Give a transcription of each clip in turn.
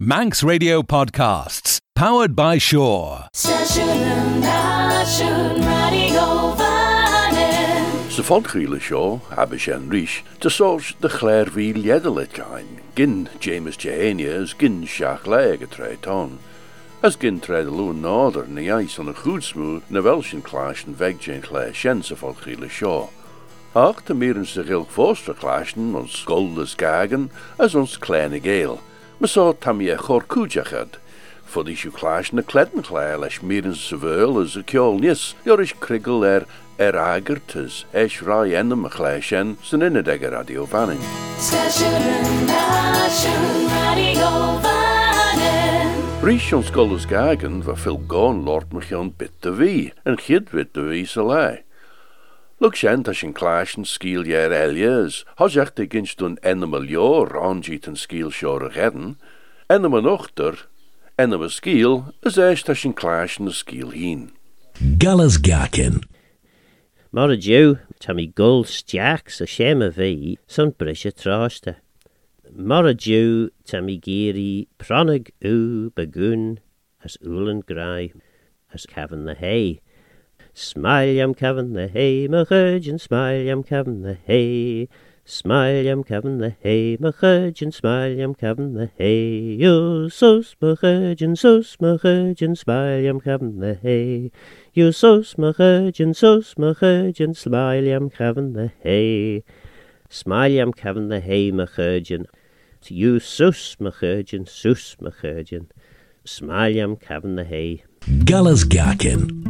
Manx Radio Podcasts, powered by Shore. Station Nation Radio Vannin. Sa fodchríle seo habe sé an ríis de sós de chléir hí leadalid gain, gin James Jehania as gin seach le a tréitán. As gin tred a lún náder na eis an a chúdsmú na bhil sin chláis an bheith Jane lé sin sa fodchríle seo. Ach de méren se gil fóstra chláisten ons skoldes gagen as ons kleine géel. Me sá tam je chor cújachad. Fod isú chláis na kletten chléir leis méren sa bhil as a ceol níos, Jor is krigel er er agertas eis rá ennom a chléis sin san inne degar radio vanning. Station Nation Radio Vannin. Rís ons gagen va fil gán lord me an bit de ví, en chid wit de sa lei. Lug sin tá sin chláis an scíl ar eiles, Thseach ag ginst dún enam a leor ránjíit an scíl seoir a chedan, enam an ochtar, enam a scíl is éis tá sin chláis na scíl hín. Gallas Gakin. Mar a dú tá mí ggóil steach sa séime bhí san brise tráiste. Mar a dú tá mí géirí prannig ú bagún as úlan grai as cehan na hé. Smaillam cehan na hé mar chudin smaillam cehan na hé. Smaillam cehan na hé mar chudin smaillam cehan na hé. Yo sos mar chudin sos mar chudin smaillam cehan na hé. You chudin, sos my chudin, smiliam cavan the hay. Smiliam cavan the hay, my chudin. You chudin, sos my chudin. Smiliam cavan the hay. Gallas Gakin.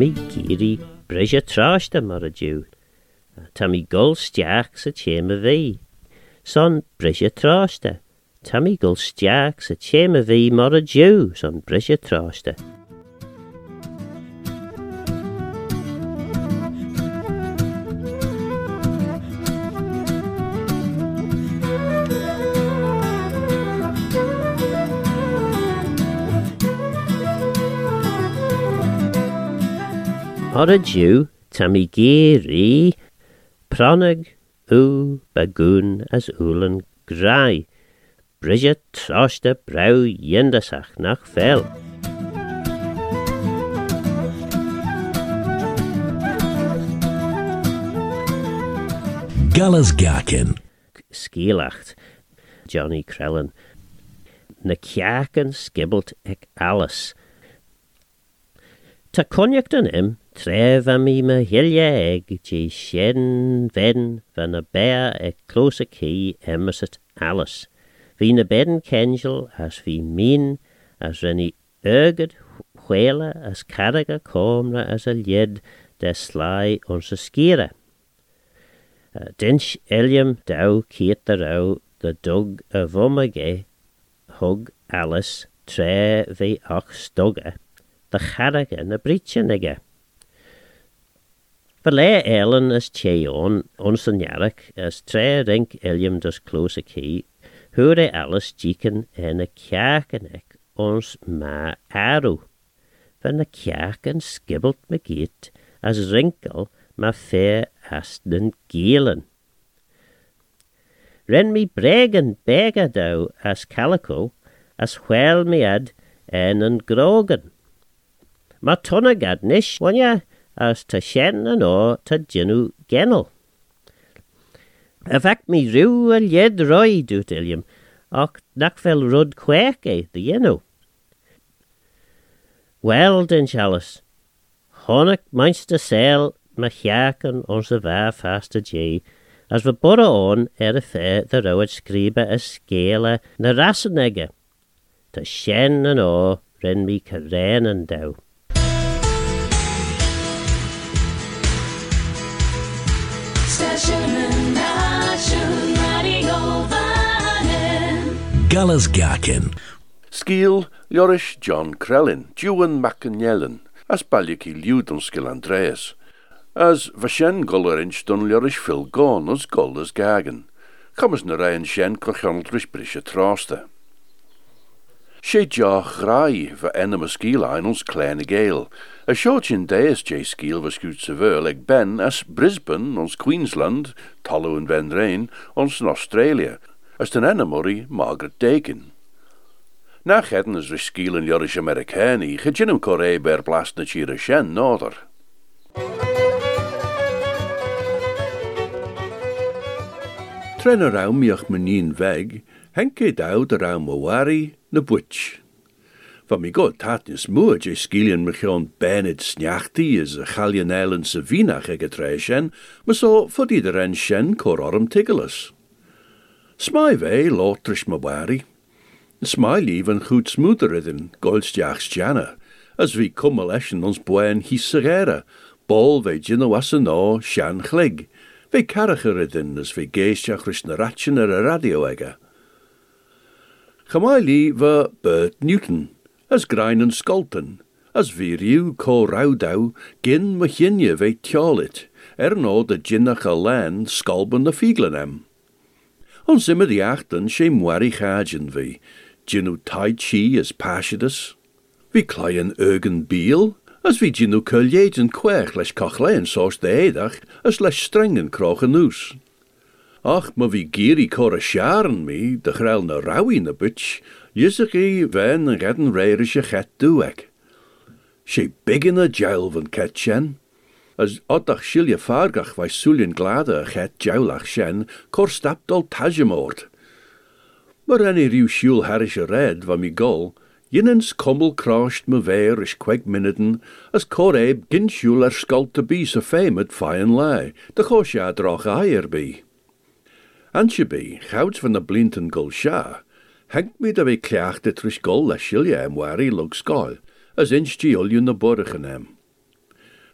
tamí géirí breise tráiste mar a dú, Tá í ggóilsteach sa téma bhí, san breise tráiste, Tá í ggóilsteach sa téma bhí mar a dú san breise tráiste. Ar a dú tam i géirí pranag ú bagún as úlan grai. Bridge troste brau jendasach nach fel. Gallas Gakin. Skielacht, Johnny Crellin. Na ceacan skibbelt ag alles. Tá conneacht an im, tref am i me hilia ag tí sien ven van na bea ag close key emmerset alles. Bhí na beden kengel as bhí min as renni ögad chwela as caraga comra as a lid de slai ons a skira. Uh, Dinch Eliam dau kiet the rau the dug a vomage hug Alice tre vi ach stugga the charraga na britchenige. Verlei Ellen as tjeon ons an jarek as tre rink Eliam dus close a key hure Alice jiken en a kjakenek ons ma aru. Van na kjaken skibbelt me giet as rinkel ma fair as den gielen. Ren mi bregen bega dau as calico, as whel mi ad en an grogan. Ma tunna gad nish wanya as ta shen an o ta genu genel. Afak mi riw a led roi dut Iliam, och nak fel rud kwek e the yenu. Well, den Chalice, honnig meinst sel ma chiacan ons a bha fasta dé, as we bora on er a fe the rowad scriba a scala na rasanege. Ta shen an o ren mi karen an dau. Gallas Garkin. Skil Joris John Krellin, Dewan McAnellen, as Baljaki Liudenskil Andreas, as Vashen Gollerinch dun Joris Phil Gorn as Gollas Gargan, Comas na Ryan Shen Cochonaldrish Brisha Trosta. Sé deach rai va enam a ons kleine géal. A seotin déas J skíl was sa bhil ben as Brisbane ons Queensland, talú an ben rain, ons in Australia, as den enamorí Margaret Dakin. Nach heden is ris skíl in Jorish Americani, gejinnum coré ber blast na tíra shen náder. Tren a raumioch menín weg, henke daud a raum a wari na. Van mi god tatnis moer je skilian me gewoon bened snachti is a chalian eilen sa vinach ag a treishen, maar so fod ieder en shen cor orm tigelus. Smai ve lotrish ma wari. Smai lief een goed smoeder in goldstjachs jana, as vi kummel eschen ons boen hissagera, bol ve jino was no shan chlig, ve caracher idin as ve geistjach rish na ratchen ar a radio ega. Chamaili va Bert Newton, as grain and sculpton, as viriu co rowdow, gin machinje ve tjalit, er no de jinnach a lan skalben de figlenem. Ons immer die achten sé mwari chagen vi, ginu tai chi as pasidus, vi kleien eugen biel, as vi ginu kuljejen kwech les kochlein sos de edach, as les strengen krochen noes. Ach, maar wie giri cor a mi, de grel na rawi na butch, jisig i ven en redden reirische chet duek. She biggin a jail van ket shen. As oddach shilje fargach vai sulien glade a chet jaulach shen, cor stapt al tajemoord. Maar any riw shul harish a red van mi gol, Jinnens kommel krasht me ver is kweg minuten, as cor eb gin shul er skalt te be so famed fine lei, de chosja droch aier be. Antje be, gouds van de sha, henk mi da we kleacht de gol la shilja em wari skol, as instji olju na borgen em.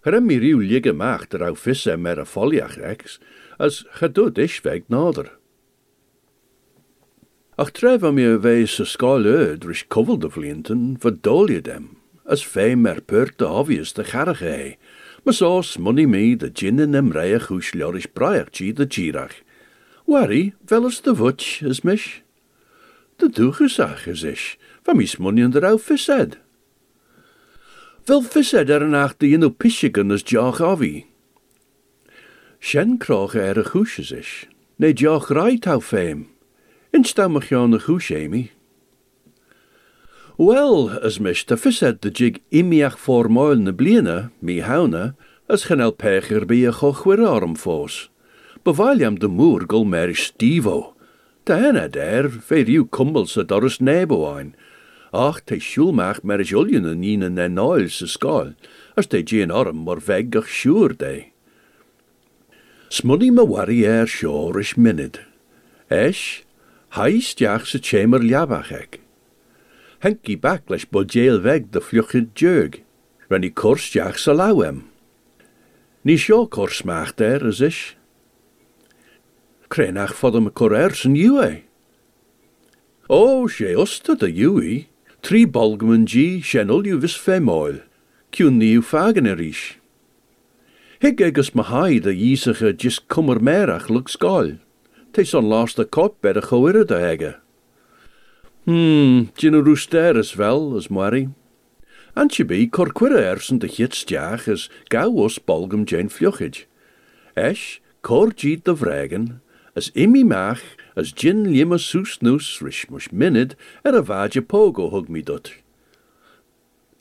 Her mi riw ligge macht er au fisse mer a foliach rex, as gedod is weg nader. Ach tref am je wees skol öd rish kovel de vlinten, verdolje dem, as fei mer purt de obvious de charge hei, maar soos money me de ginnen em reich hús ljorish braiach de. Wari, eens de wutch, is mish. De doegesag is is, van mis money er au vised. Wel vised er nach de jino pishigan as jach avi. Shen kroch er a hús is is, ne jach rait au feim. Instamach jan a hús Amy. Wel, as mish, de vised de jig imiach voor moil na bliene, mi hauna, as genel pecher bij a chochwir arm fos. Bevailiam de moer gol mer. De henne der, ver you kumbel sa doris nebo ein. Ach, te mer julien en ine ne noil sa skal, as te gien arm mor veg ach sure de. Wari er shore is minid. Esh, heist jach sa liabach ek. Henki bak leis bodjail veg de fluchid jurg, ren i kors jach sa lauem. Ní kors macht er Crenach fod am y cwrers yn yw e. O, se ostad a yw i, tri bolgman gi sienol yw fys fe moel, cwn ni yw fag yn yr ish. Hig egus ma haid a ysach a jys cwmr merach lwg sgol. Teis on last a cop bed a chywirad a ega. Hmm, dyn o rwster as fel, as mwari. Antje bi corcwyr ersyn dy chyd stiach as gaw os bolgam jen fliochid. Esh, cor gyd dy fregen, as imi mach, as gin lima soes noes rish mush minid, er a vaje pogo hug mi dut.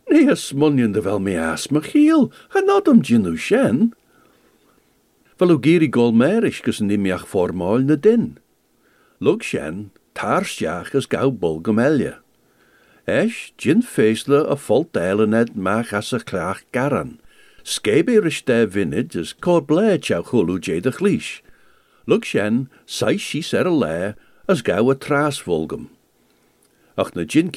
Nee, as munjen de wel me as machiel, ga not om gin u shen. Wel u giri gus nimiach formal na din. Lug shen, taarstjach as gau bolgum elje. Esh, gin feesle a volt eilenet mach as a klaach garan. Skebe rish de vinid as cor ble chow chulu je de chlish. Lug shen, sais shees er a as gau a tras volgum. Ach na gin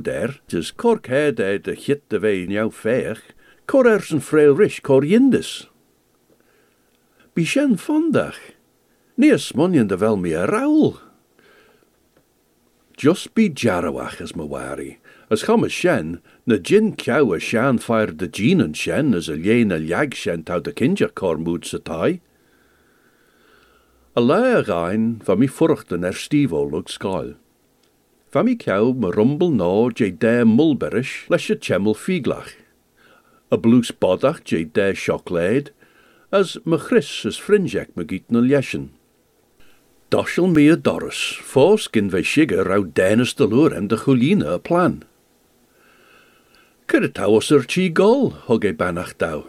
der, tis cor cair de de chit de ve niaw feich, cor frail rish cor yindis. Bi shen fondach, a smonion de a. Just be jarawach as ma wari, as chom a shen, na gin ciaw a shan de gin an shen as a lien a lag shen tau de kinja mood sa tai. A le a gain va mi furchten er stivo lug skáil. Va mi cew ma rumbel ná dé dé mulberish leis a chemmel figlach. A blús bodach dé dé siocléid, as ma chris as frinjek ma git na liechen. Doshel mi a doris, fós gin ve sigur rau dénas de em de chulína a plan. Tawas yr chi gol, hog e banach daw.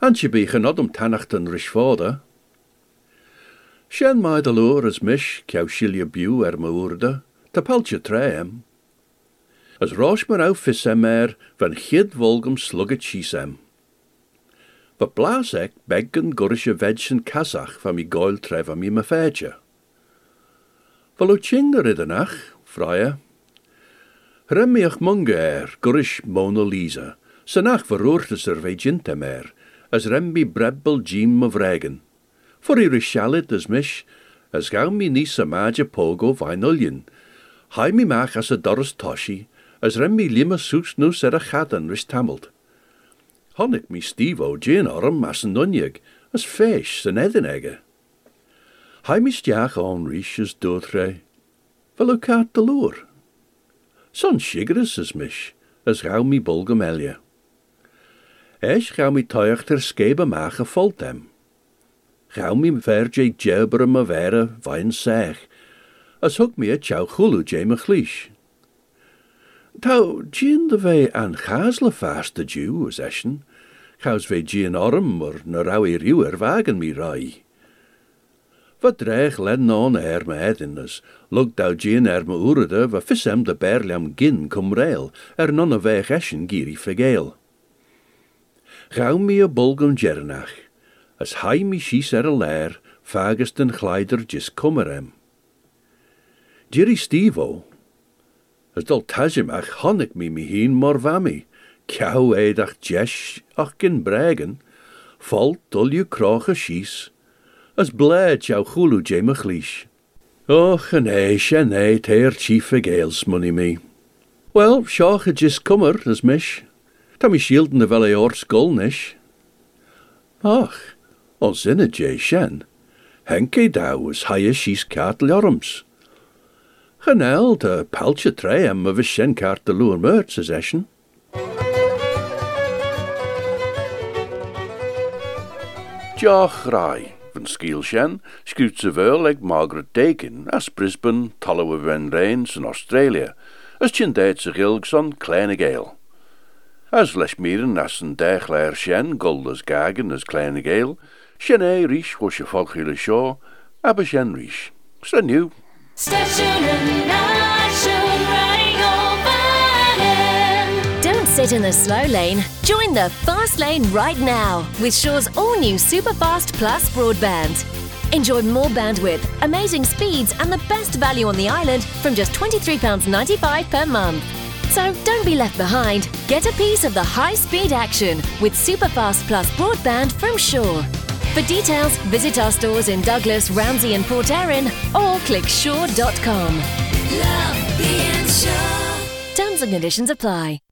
An si bych yn odom tanacht rysfoda. Mae dy lŵr as mish, cew silia biw er wrda, ta treem. As maar au fissem er, van chid volgum slugget chisem. Va blas ek beggen gurrische vedschen kasach van mi goil tref am mi me chinger idanach, fraie. Remmiach munge er, Mona Lisa, sanach er em er, as rembi brebbel jim of regen. For i rishalit as mish, as gau mi nis a maja pogo vainullion, hai mi mach as a doris toshi, as remmi lima sus nus er a chadan ris tamelt. Honnig mi stivo gin orm as an as fesh san edinege. Hai mi stiach on rish as dotre, cat de. Son shigeris as mish, as gau mi bulgum elia. Eis gau mi ter. Gau mi verje jebere me vere vain sech, as huk mi a chau chulu je me chlish. Tau, gin de ve an chasle fast de Jew as eschen, chaus ve gin orm or na rawi riwer wagen mi rai. Wat dreig len on er me edin as, lug dau gin er me urede, va fissem de berliam gin cum rail, er non a vech eschen giri fregeel. Gau mi a bulgum jernach, as hai mi shies er a lair, fagus den chleider gis kummerem. Jerry Stevo, as dol tajimach honnig mi mi heen mor vami, ciao eidach jesh ach gin bregen, falt croch a as bled jou chulu je me chlish. Och, en en ei teir chief a me. Well, shoch a jis kummer, as mish. Ta mi shielden de vele or skull nish. Ach, ons in a je shen. Henke dau as haya shies cartel orms. Genel de paltje tre am a cart de loer merts as eshen. Joch rai, van ze wel like Margaret Dakin, as Brisbane, Tollowa Ven Rains in Australia, as chin deit ze gilgs on kleine gale. As mieren as een deglair shen, gold as gagen as kleine e shen rish. So new. Stationen nation radio Vanen. Don't sit in the slow lane. Join the fast lane right now with Shaw's all new Superfast Plus broadband. Enjoy more bandwidth, amazing speeds, and the best value on the island from just £23.95 per month. So don't be left behind. Get a piece of the high speed action with Superfast Plus broadband from Shaw. For details, visit our stores in Douglas, Ramsey, and Port Erin or click shaw.com. Love being sure. Terms and conditions apply.